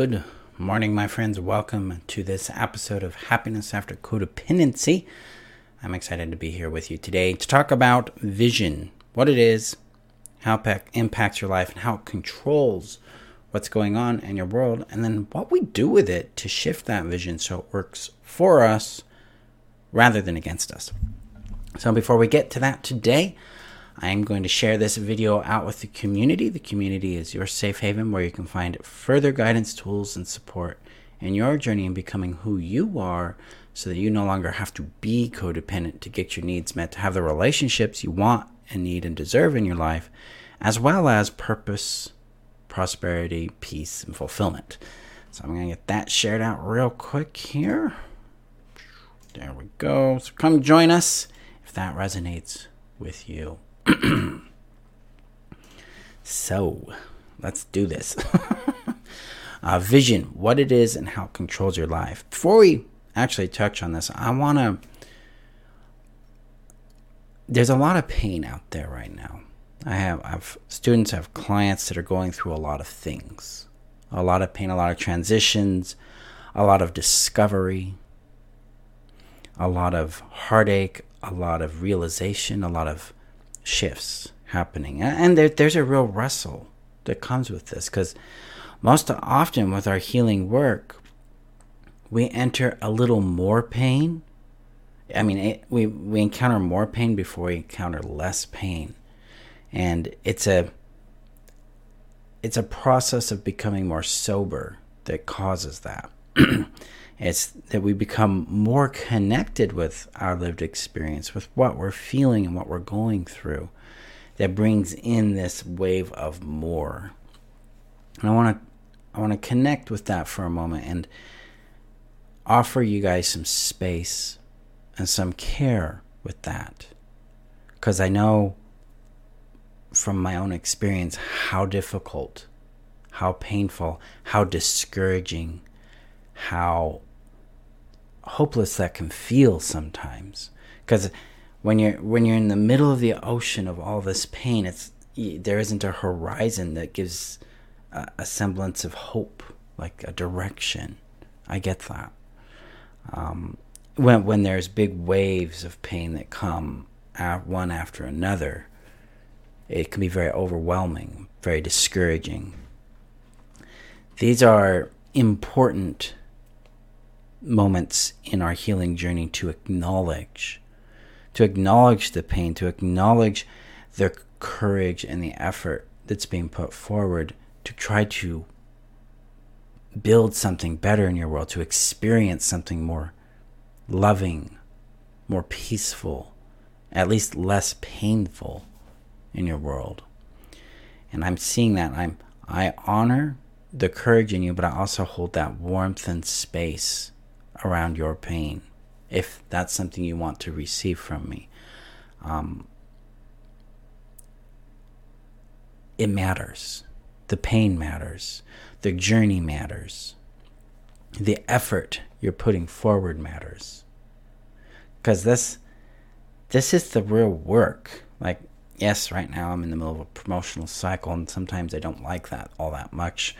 Good morning, my friends. Welcome to this episode of Happiness After Codependency. I'm excited to be here with you today to talk about vision, what it is, how it impacts your life, and how it controls what's going on in your world, and then what we do with it to shift that vision so it works for us rather than against us. So, before we get to that today, I am going to share this video out with the community. The community is your safe haven where you can find further guidance, tools, and support in your journey in becoming who you are so that you no longer have to be codependent to get your needs met, to have the relationships you want and need and deserve in your life, as well as purpose, prosperity, peace, and fulfillment. So I'm going to get that shared out real quick here. There we go. So come join us if that resonates with you. so, let's do this. uh, vision, what it is and how it controls your life. Before we actually touch on this, I want to. There's a lot of pain out there right now. I have, I have students, I have clients that are going through a lot of things, a lot of pain, a lot of transitions, a lot of discovery, a lot of heartache, a lot of realization, a lot of shifts happening. And there, there's a real wrestle that comes with this because most often with our healing work, we enter a little more pain. I mean, it, we, we encounter more pain before we encounter less pain. And it's a it's a process of becoming more sober that causes that. it's that we become more connected with our lived experience, with what we're feeling and what we're going through, that brings in this wave of more. And I want to I want to connect with that for a moment and offer you guys some space and some care with that. Because I know from my own experience how difficult, how painful, how discouraging, how hopeless that can feel sometimes. Because when you're when you're in the middle of the ocean of all this pain it's there isn't a horizon that gives a, a semblance of hope like a direction. I get that. Um, when when there's big waves of pain that come one after another it can be very overwhelming very discouraging. These are important moments in our healing journey to acknowledge, to acknowledge the pain, to acknowledge the courage and the effort that's being put forward to try to build something better in your world, to experience something more loving, more peaceful, at least less painful in your world. And I'm seeing that. I'm I honor the courage in you, but I also hold that warmth and space around your pain if that's something you want to receive from me. Um, it matters. The pain matters. The journey matters. The effort you're putting forward matters. Because this, this is the real work. Like, yes, right now I'm in the middle of a promotional cycle, and sometimes I don't like that all that much.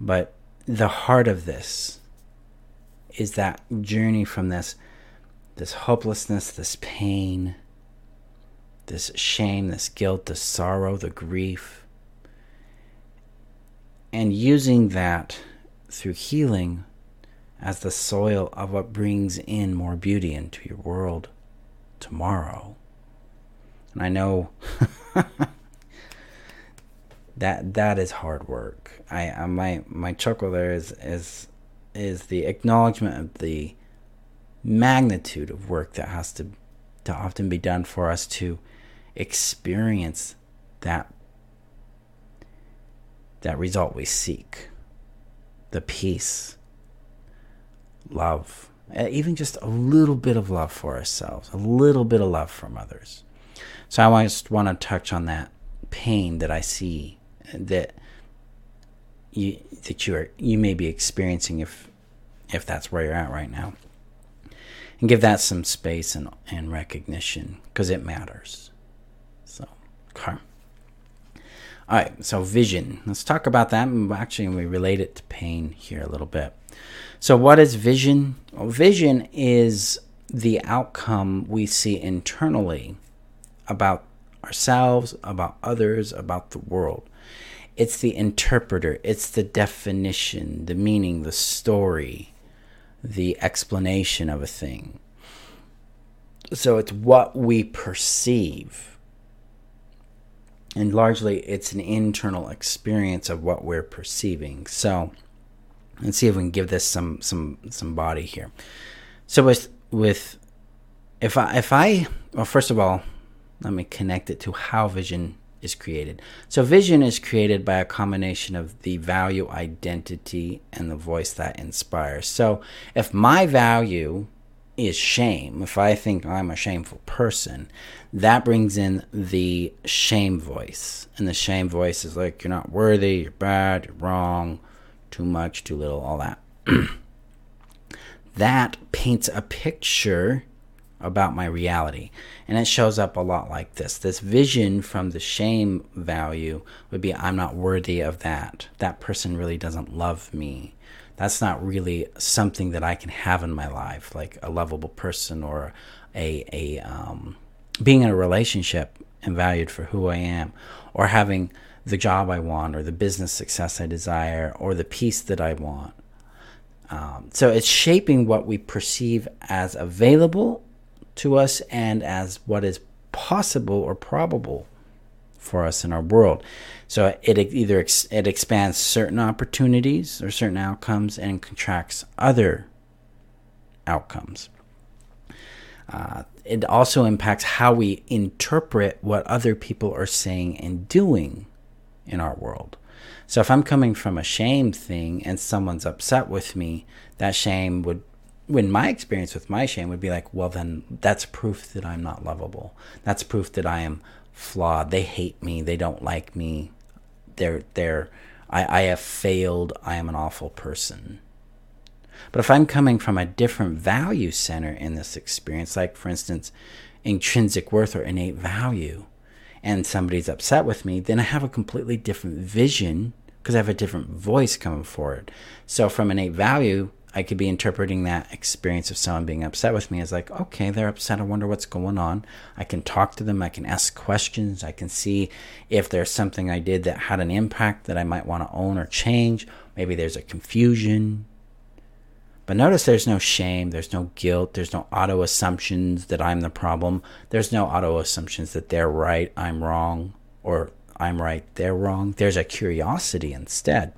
But the heart of this is that journey from this this hopelessness, this pain, this shame, this guilt, the sorrow, the grief, and using that through healing as the soil of what brings in more beauty into your world tomorrow. And I know that that is hard work. I, I my my chuckle there is is is the acknowledgement of the magnitude of work that has to to often be done for us to experience that that result we seek. The peace love even just a little bit of love for ourselves a little bit of love from others. So i just want to touch on that pain that i see that you that you are you may be experiencing if if that's where you're at right now and give that some space and, and recognition because it matters so okay All right, so vision. Let's talk about that. Actually, we relate it to pain here a little bit. So, what is vision? Well, vision is the outcome we see internally about ourselves, about others, about the world. It's the interpreter, it's the definition, the meaning, the story, the explanation of a thing. So it's what we perceive. And largely, it's an internal experience of what we're perceiving. So let's see if we can give this some some some body here. So with with if I if I well first of all, let me connect it to how vision is created. So, vision is created by a combination of the value, identity, and the voice that inspires. So, if my value is shame, if I think I'm a shameful person, that brings in the shame voice. And the shame voice is like, you're not worthy, you're bad, you're wrong, too much, too little, all that. that paints a picture about my reality. And it shows up a lot like this. This vision from the shame value would be I'm not worthy of that. That person really doesn't love me. That's not really something that I can have in my life, like a lovable person or a, a um, being in a relationship and valued for who I am, or having the job I want, or the business success I desire, or the peace that I want. Um, so it's shaping what we perceive as available to us and as what is possible or probable for us in our world. So it either ex- it expands certain opportunities or certain outcomes and contracts other outcomes. Uh, it also impacts how we interpret what other people are saying and doing in our world. So if I'm coming from a shame thing and someone's upset with me, that shame would when my experience with my shame would be like, well, then that's proof that I'm not lovable. That's proof that I am flawed. They hate me. They don't like me. They're they're I, I have failed. I am an awful person. But if I'm coming from a different value center in this experience, like for instance, intrinsic worth or innate value, and somebody's upset with me, then I have a completely different vision because I have a different voice coming forward. So from innate value, I could be interpreting that experience of someone being upset with me as like, okay, they're upset. I wonder what's going on. I can talk to them. I can ask questions. I can see if there's something I did that had an impact that I might want to own or change. Maybe there's a confusion. But notice there's no shame, there's no guilt, there's no auto assumptions that I'm the problem. There's no auto assumptions that they're right, I'm wrong, or I'm right, they're wrong. There's a curiosity instead.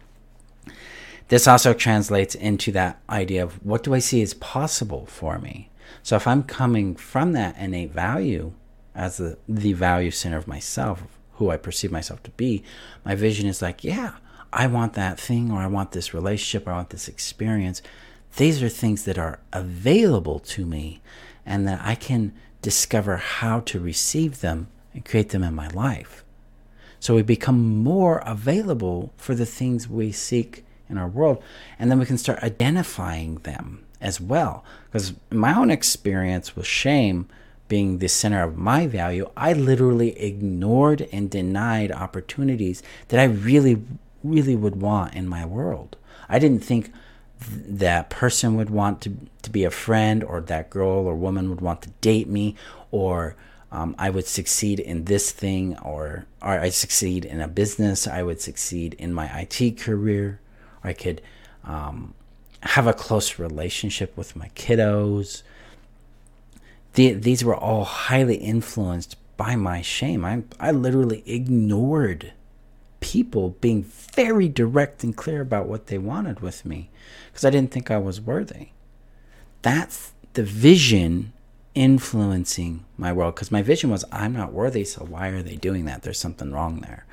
This also translates into that idea of what do I see as possible for me? So if I'm coming from that innate value as the, the value center of myself, who I perceive myself to be, my vision is like, yeah, I want that thing or I want this relationship or I want this experience. These are things that are available to me and that I can discover how to receive them and create them in my life. So we become more available for the things we seek in our world. And then we can start identifying them as well. Because my own experience with shame being the center of my value, I literally ignored and denied opportunities that I really, really would want in my world. I didn't think that person would want to, to be a friend, or that girl or woman would want to date me, or um, I would succeed in this thing, or, or I succeed in a business, I would succeed in my IT career. I could um, have a close relationship with my kiddos. The, these were all highly influenced by my shame. I, I literally ignored people being very direct and clear about what they wanted with me because I didn't think I was worthy. That's the vision influencing my world because my vision was I'm not worthy, so why are they doing that? There's something wrong there.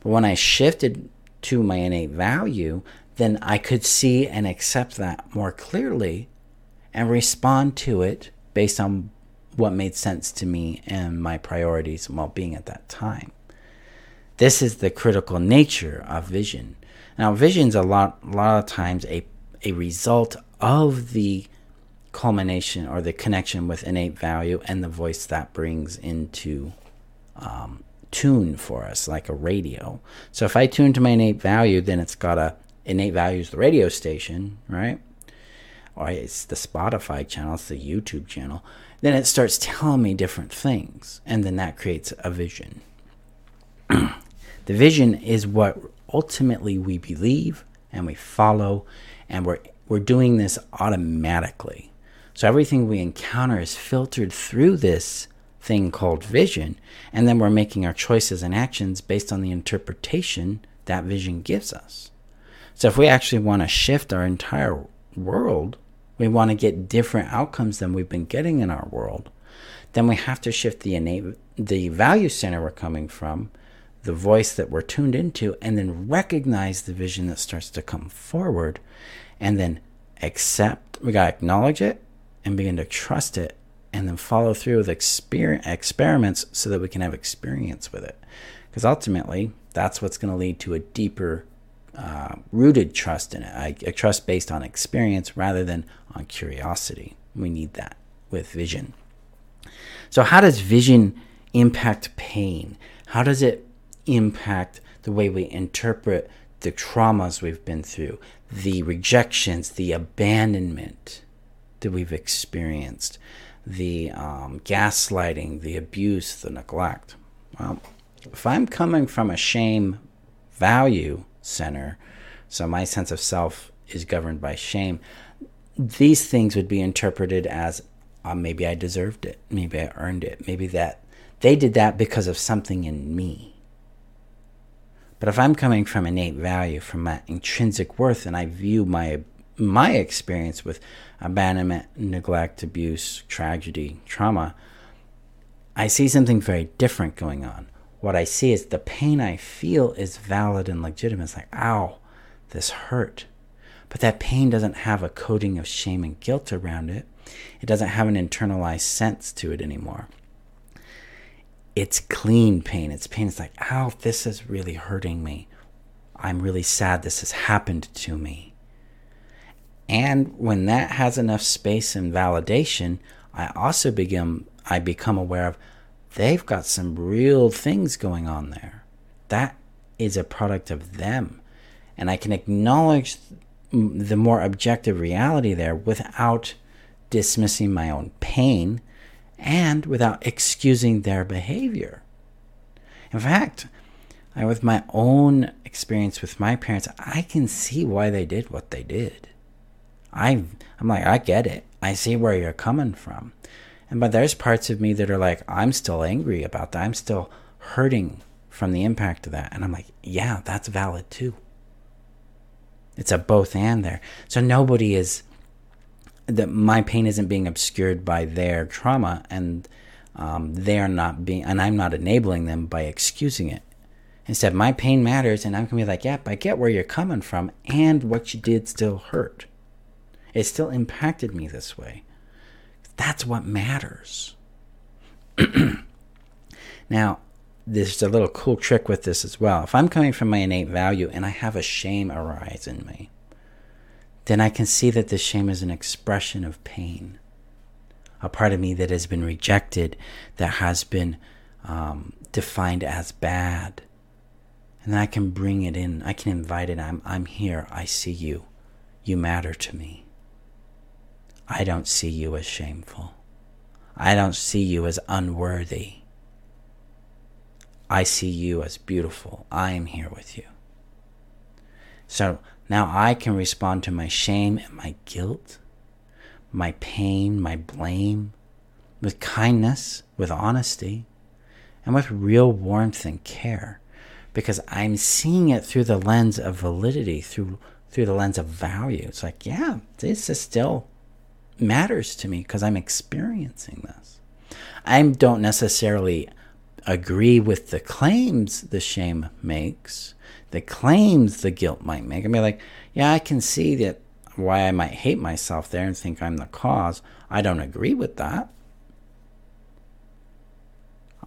But when I shifted to my innate value, then I could see and accept that more clearly and respond to it based on what made sense to me and my priorities and well being at that time. This is the critical nature of vision. Now, vision's a lot, a lot of times a, a result of the culmination or the connection with innate value and the voice that brings into um, tune for us like a radio. So if I tune to my innate value, then it's got a innate value is the radio station, right? Or it's the Spotify channel, it's the YouTube channel. Then it starts telling me different things, and then that creates a vision. the vision is what ultimately we believe and we follow, and we're we're doing this automatically. So everything we encounter is filtered through this thing called vision, and then we're making our choices and actions based on the interpretation that vision gives us. So if we actually want to shift our entire world, we want to get different outcomes than we've been getting in our world, then we have to shift the innate the value center we're coming from, the voice that we're tuned into, and then recognize the vision that starts to come forward, and then accept. We gotta acknowledge it and begin to trust it and then follow through with exper- experiments so that we can have experience with it. Because ultimately, that's what's going to lead to a deeper uh, rooted trust in it, a, a trust based on experience rather than on curiosity. We need that with vision. So, how does vision impact pain? How does it impact the way we interpret the traumas we've been through, the rejections, the abandonment that we've experienced? the um, gaslighting, the abuse, the neglect. Well, if I'm coming from a shame value center, so my sense of self is governed by shame, these things would be interpreted as uh, maybe I deserved it, maybe I earned it, maybe that they did that because of something in me. But if I'm coming from innate value, from my intrinsic worth, and I view my my experience with abandonment, neglect, abuse, tragedy, trauma, I see something very different going on. What I see is the pain I feel is valid and legitimate. It's like, ow, this hurt. But that pain doesn't have a coating of shame and guilt around it. It doesn't have an internalized sense to it anymore. It's clean pain. It's pain. It's like, ow, this is really hurting me. I'm really sad this has happened to me. And when that has enough space and validation, I also begin I become aware of they've got some real things going on there. That is a product of them. And I can acknowledge the more objective reality there without dismissing my own pain and without excusing their behavior. In fact, I, with my own experience with my parents, I can see why they did what they did. I I'm like I get it. I see where you're coming from. And but there's parts of me that are like I'm still angry about that. I'm still hurting from the impact of that. And I'm like, yeah, that's valid too. It's a both and there. So nobody is that my pain isn't being obscured by their trauma and um, they're not being and I'm not enabling them by excusing it. Instead, my pain matters, and I'm gonna be like, yep, I get where you're coming from, and what you did still hurt. It still impacted me this way. That's what matters. now, there's a little cool trick with this as well. If I'm coming from my innate value and I have a shame arise in me, then I can see that this shame is an expression of pain. A part of me that has been rejected, that has been um, defined as bad. And then I can bring it in. I can invite it. I'm, I'm here. I see you. You matter to me. I don't see you as shameful. I don't see you as unworthy. I see you as beautiful. I am here with you. So now I can respond to my shame and my guilt, my pain, my blame, with kindness, with honesty, and with real warmth and care because I'm seeing it through the lens of validity, through through the lens of value. It's like, yeah, this is still matters to me because I'm experiencing this. I don't necessarily agree with the claims the shame makes, the claims the guilt might make. I mean, like, yeah, I can see that why I might hate myself there and think I'm the cause. I don't agree with that.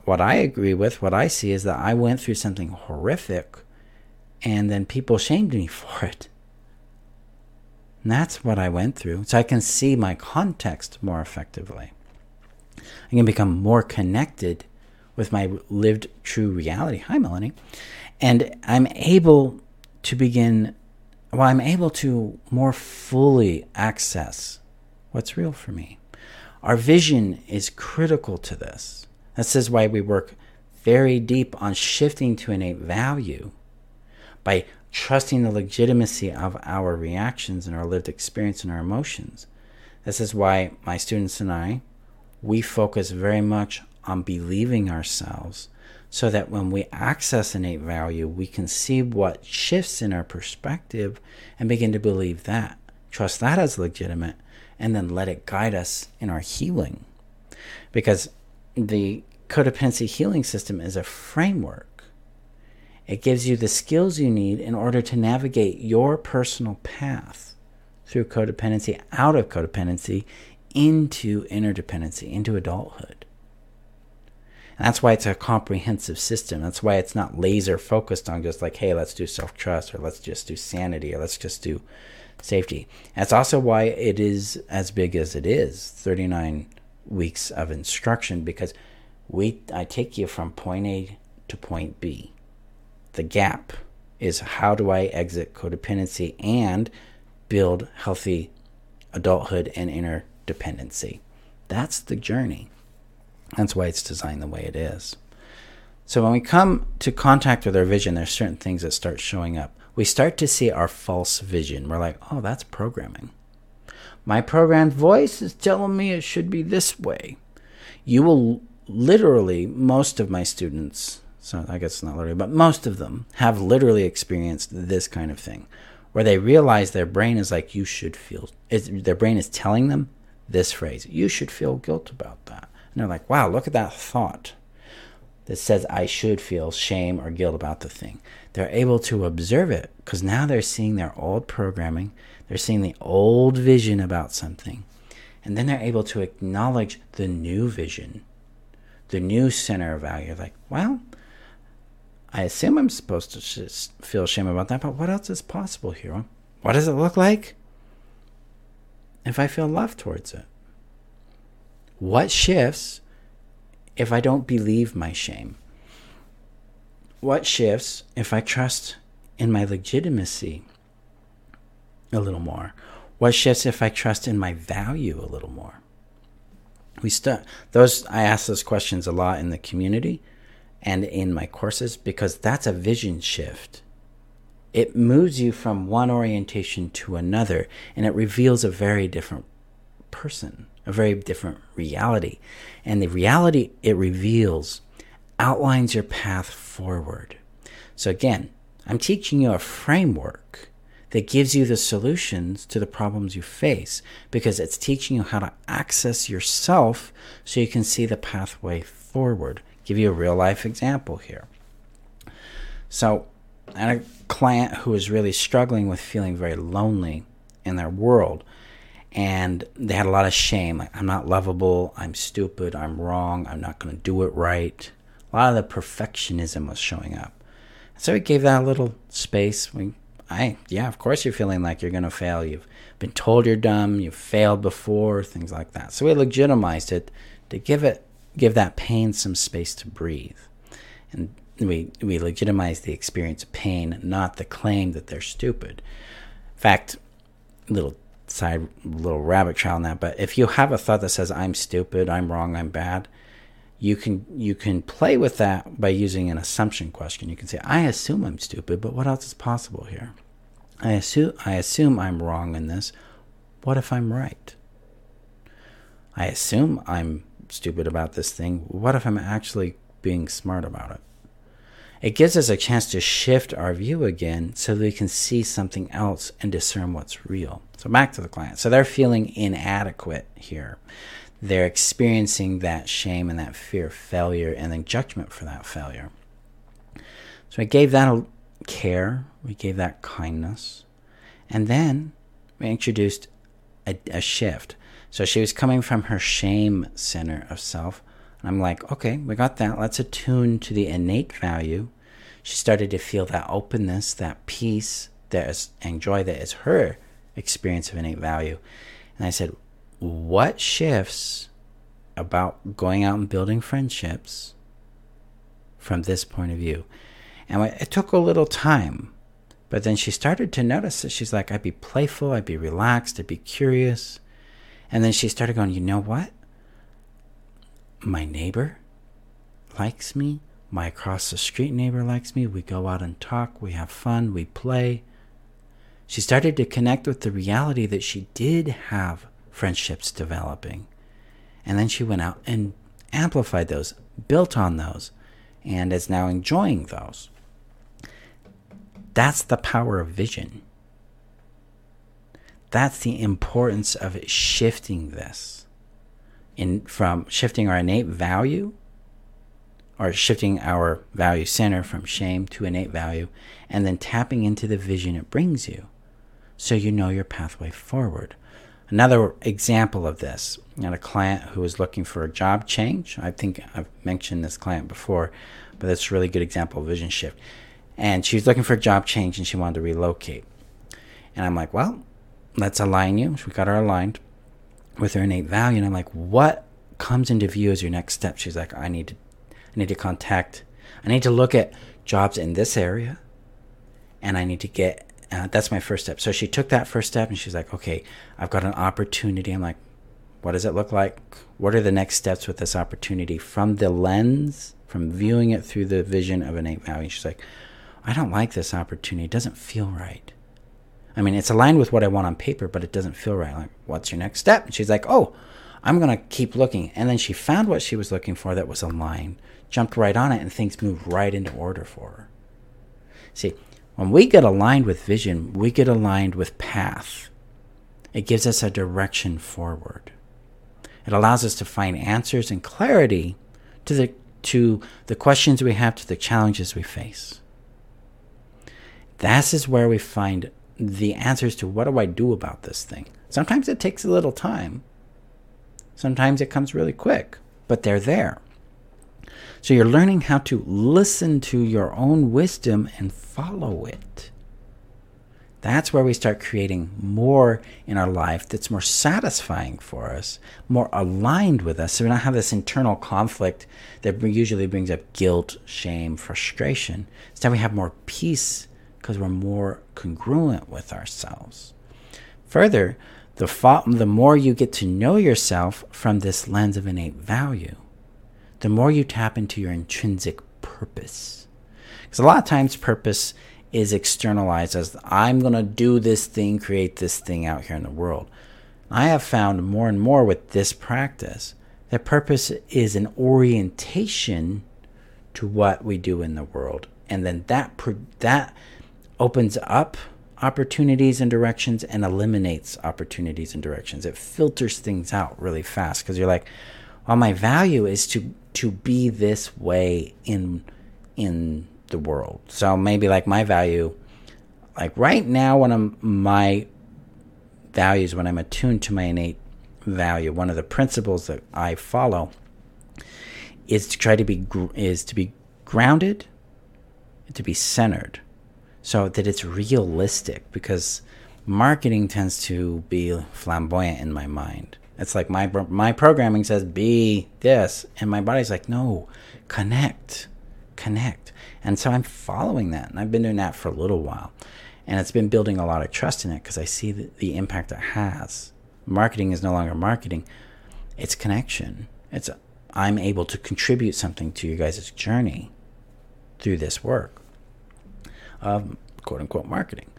What I agree with, what I see is that I went through something horrific and then people shamed me for it. And that's what I went through. So I can see my context more effectively. I can become more connected with my lived true reality. Hi, Melanie. And I'm able to begin, well, I'm able to more fully access what's real for me. Our vision is critical to this. This is why we work very deep on shifting to innate value by trusting the legitimacy of our reactions and our lived experience and our emotions. This is why my students and I, we focus very much on believing ourselves so that when we access innate value, we can see what shifts in our perspective and begin to believe that, trust that as legitimate, and then let it guide us in our healing. Because the codependency healing system is a framework. It gives you the skills you need in order to navigate your personal path through codependency, out of codependency, into interdependency, into adulthood. And that's why it's a comprehensive system. That's why it's not laser focused on just like, hey, let's do self trust or let's just do sanity or let's just do safety. That's also why it is as big as it is 39 weeks of instruction because we I take you from point A to point B. The gap is how do I exit codependency and build healthy adulthood and interdependency. That's the journey. That's why it's designed the way it is. So when we come to contact with our vision, there's certain things that start showing up. We start to see our false vision. We're like, oh, that's programming. My programmed voice is telling me it should be this way. You will literally, most of my students, so I guess it's not literally, but most of them have literally experienced this kind of thing where they realize their brain is like, you should feel, their brain is telling them this phrase, you should feel guilt about that. And they're like, wow, look at that thought that says I should feel shame or guilt about the thing. They're able to observe it because now they're seeing their old programming, they're seeing the old vision about something, and then they're able to acknowledge the new vision, the new center of value. Like, well, I assume I'm supposed to feel shame about that, but what else is possible here? What does it look like if I feel love towards it? What shifts if I don't believe my shame? What shifts if I trust in my legitimacy a little more? What shifts if I trust in my value a little more? We start those I ask those questions a lot in the community and in my courses because that's a vision shift. It moves you from one orientation to another and it reveals a very different person a very different reality. And the reality it reveals outlines your path forward. So, again, I'm teaching you a framework that gives you the solutions to the problems you face because it's teaching you how to access yourself so you can see the pathway forward. Give you a real life example here. So, I had a client who was really struggling with feeling very lonely in their world and they had a lot of shame. Like, I'm not lovable. I'm stupid. I'm wrong. I'm not going to do it right. A lot of the perfectionism was showing up. So we gave that a little space. We, I, yeah, of course you're feeling like you're going to fail. You've been told you're dumb. You've failed before. Things like that. So we legitimized it to give it, give that pain some space to breathe, and we we legitimized the experience of pain, not the claim that they're stupid. In fact, little side little rabbit trail on that. But if you have a thought that says I'm stupid, I'm wrong, I'm bad, you can you can play with that by using an assumption question. You can say, I assume I'm stupid, but what else is possible here? I assume I assume I'm wrong in this. What if I'm right? I assume I'm stupid about this thing. What if I'm actually being smart about it? It gives us a chance to shift our view again so that we can see something else and discern what's real. So back to the client. So they're feeling inadequate here. They're experiencing that shame and that fear of failure and then judgment for that failure. So we gave that a care, we gave that kindness, and then we introduced a, a shift. So she was coming from her shame center of self. And I'm like, okay, we got that. Let's attune to the innate value. She started to feel that openness, that peace, that is, and joy that is her experience of innate value. And I said, What shifts about going out and building friendships from this point of view. And it took a little time, but then she started to notice that she's like, I'd be playful, I'd be relaxed, I'd be curious. And then she started going, you know what? My neighbor likes me. My across the street neighbor likes me. We go out and talk. We have fun. We play. She started to connect with the reality that she did have friendships developing. And then she went out and amplified those, built on those, and is now enjoying those. That's the power of vision. That's the importance of shifting this in from shifting our innate value or shifting our value center from shame to innate value and then tapping into the vision it brings you so you know your pathway forward. Another example of this, I had a client who was looking for a job change. I think I've mentioned this client before, but that's a really good example of vision shift. And she was looking for a job change and she wanted to relocate. And I'm like, well, let's align you. We got her aligned with her innate value. And I'm like, what comes into view as your next step? She's like, I need to, I need to contact, I need to look at jobs in this area, and I need to get uh, that's my first step. So she took that first step and she's like, okay, I've got an opportunity. I'm like, what does it look like? What are the next steps with this opportunity from the lens, from viewing it through the vision of innate value? She's like, I don't like this opportunity. It doesn't feel right. I mean, it's aligned with what I want on paper, but it doesn't feel right. Like, what's your next step? And she's like, oh, I'm going to keep looking. And then she found what she was looking for that was aligned, jumped right on it, and things moved right into order for her. See, when we get aligned with vision, we get aligned with path. It gives us a direction forward. It allows us to find answers and clarity to the, to the questions we have, to the challenges we face. This is where we find the answers to what do I do about this thing. Sometimes it takes a little time, sometimes it comes really quick, but they're there. So you're learning how to listen to your own wisdom and follow it. That's where we start creating more in our life that's more satisfying for us, more aligned with us. So we don't have this internal conflict that usually brings up guilt, shame, frustration. Instead, we have more peace because we're more congruent with ourselves. Further, the, fo- the more you get to know yourself from this lens of innate value, the more you tap into your intrinsic purpose. Because a lot of times, purpose is externalized as I'm going to do this thing, create this thing out here in the world. I have found more and more with this practice that purpose is an orientation to what we do in the world. And then that, that opens up opportunities and directions and eliminates opportunities and directions. It filters things out really fast because you're like, well, my value is to to be this way in in the world. So maybe like my value, like right now, one of my values when I'm attuned to my innate value, one of the principles that I follow is to try to be is to be grounded, to be centered, so that it's realistic. Because marketing tends to be flamboyant in my mind. It's like my my programming says be this, and my body's like, no, connect, connect. And so I'm following that, and I've been doing that for a little while, and it's been building a lot of trust in it because I see the, the impact it has. Marketing is no longer marketing; it's connection. It's I'm able to contribute something to you guys' journey through this work of quote unquote marketing.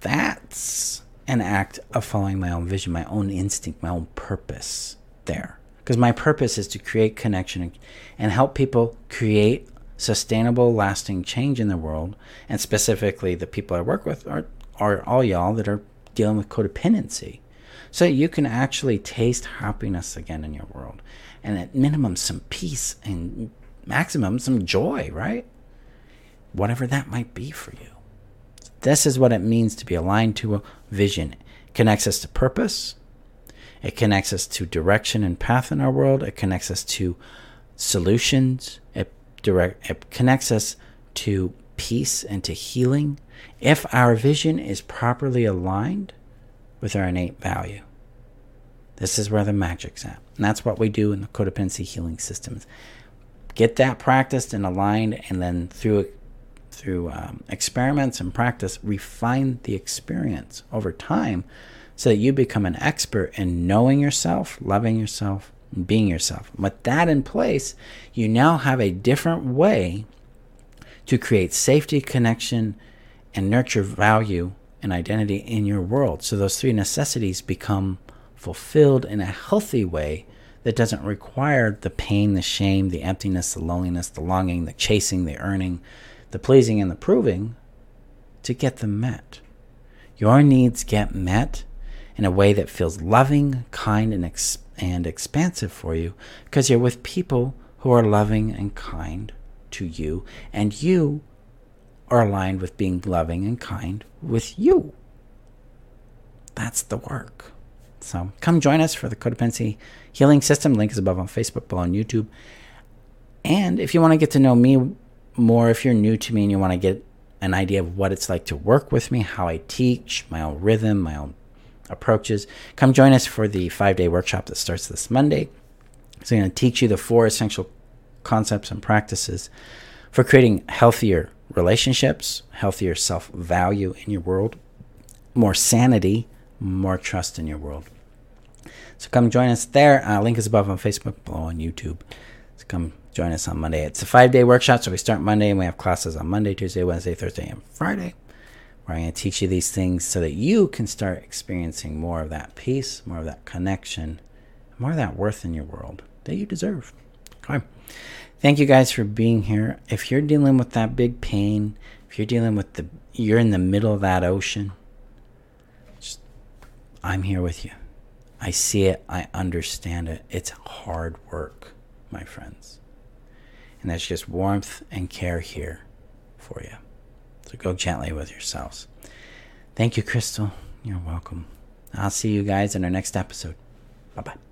That's an act of following my own vision, my own instinct, my own purpose there. Because my purpose is to create connection and help people create sustainable, lasting change in the world. And specifically, the people I work with are, are all y'all that are dealing with codependency. So you can actually taste happiness again in your world. And at minimum, some peace and maximum, some joy, right? Whatever that might be for you. This is what it means to be aligned to a vision. It connects us to purpose. It connects us to direction and path in our world. It connects us to solutions. It direct it connects us to peace and to healing if our vision is properly aligned with our innate value. This is where the magic's at. And that's what we do in the codependency healing systems. get that practiced and aligned, and then through through um, experiments and practice, refine the experience over time so that you become an expert in knowing yourself, loving yourself, and being yourself. With that in place, you now have a different way to create safety, connection, and nurture value and identity in your world. So those three necessities become fulfilled in a healthy way that doesn't require the pain, the shame, the emptiness, the loneliness, the longing, the chasing, the earning, the pleasing, and the proving to get them met. Your needs get met in a way that feels loving, kind, and, ex- and expansive for you because you're with people who are loving and kind to you, and you are aligned with being loving and kind with you. That's the work. So come join us for the codependency healing system. Link is above on Facebook, below on YouTube. And if you want to get to know me more, if you're new to me and you want to get an idea of what it's like to work with me, how I teach, my own rhythm, my own approaches, come join us for the five day workshop that starts this Monday. So, I'm going to teach you the four essential concepts and practices for creating healthier relationships, healthier self value in your world, more sanity, more trust in your world. So come join us there. Uh, link is above on Facebook, below on YouTube. So come join us on Monday. It's a five day workshop, so we start Monday and we have classes on Monday, Tuesday, Wednesday, Thursday, and Friday. Where I'm going to teach you these things so that you can start experiencing more of that peace, more of that connection, more of that worth in your world that you deserve. Okay. Thank you guys for being here. If you're dealing with that big pain, if you're dealing with the, you're in the middle of that ocean, just, I'm here with you. I see it. I understand it. It's hard work, my friends. And that's just warmth and care here for you. So go gently with yourselves. Thank you, Crystal. You're welcome. I'll see you guys in our next episode. Bye bye.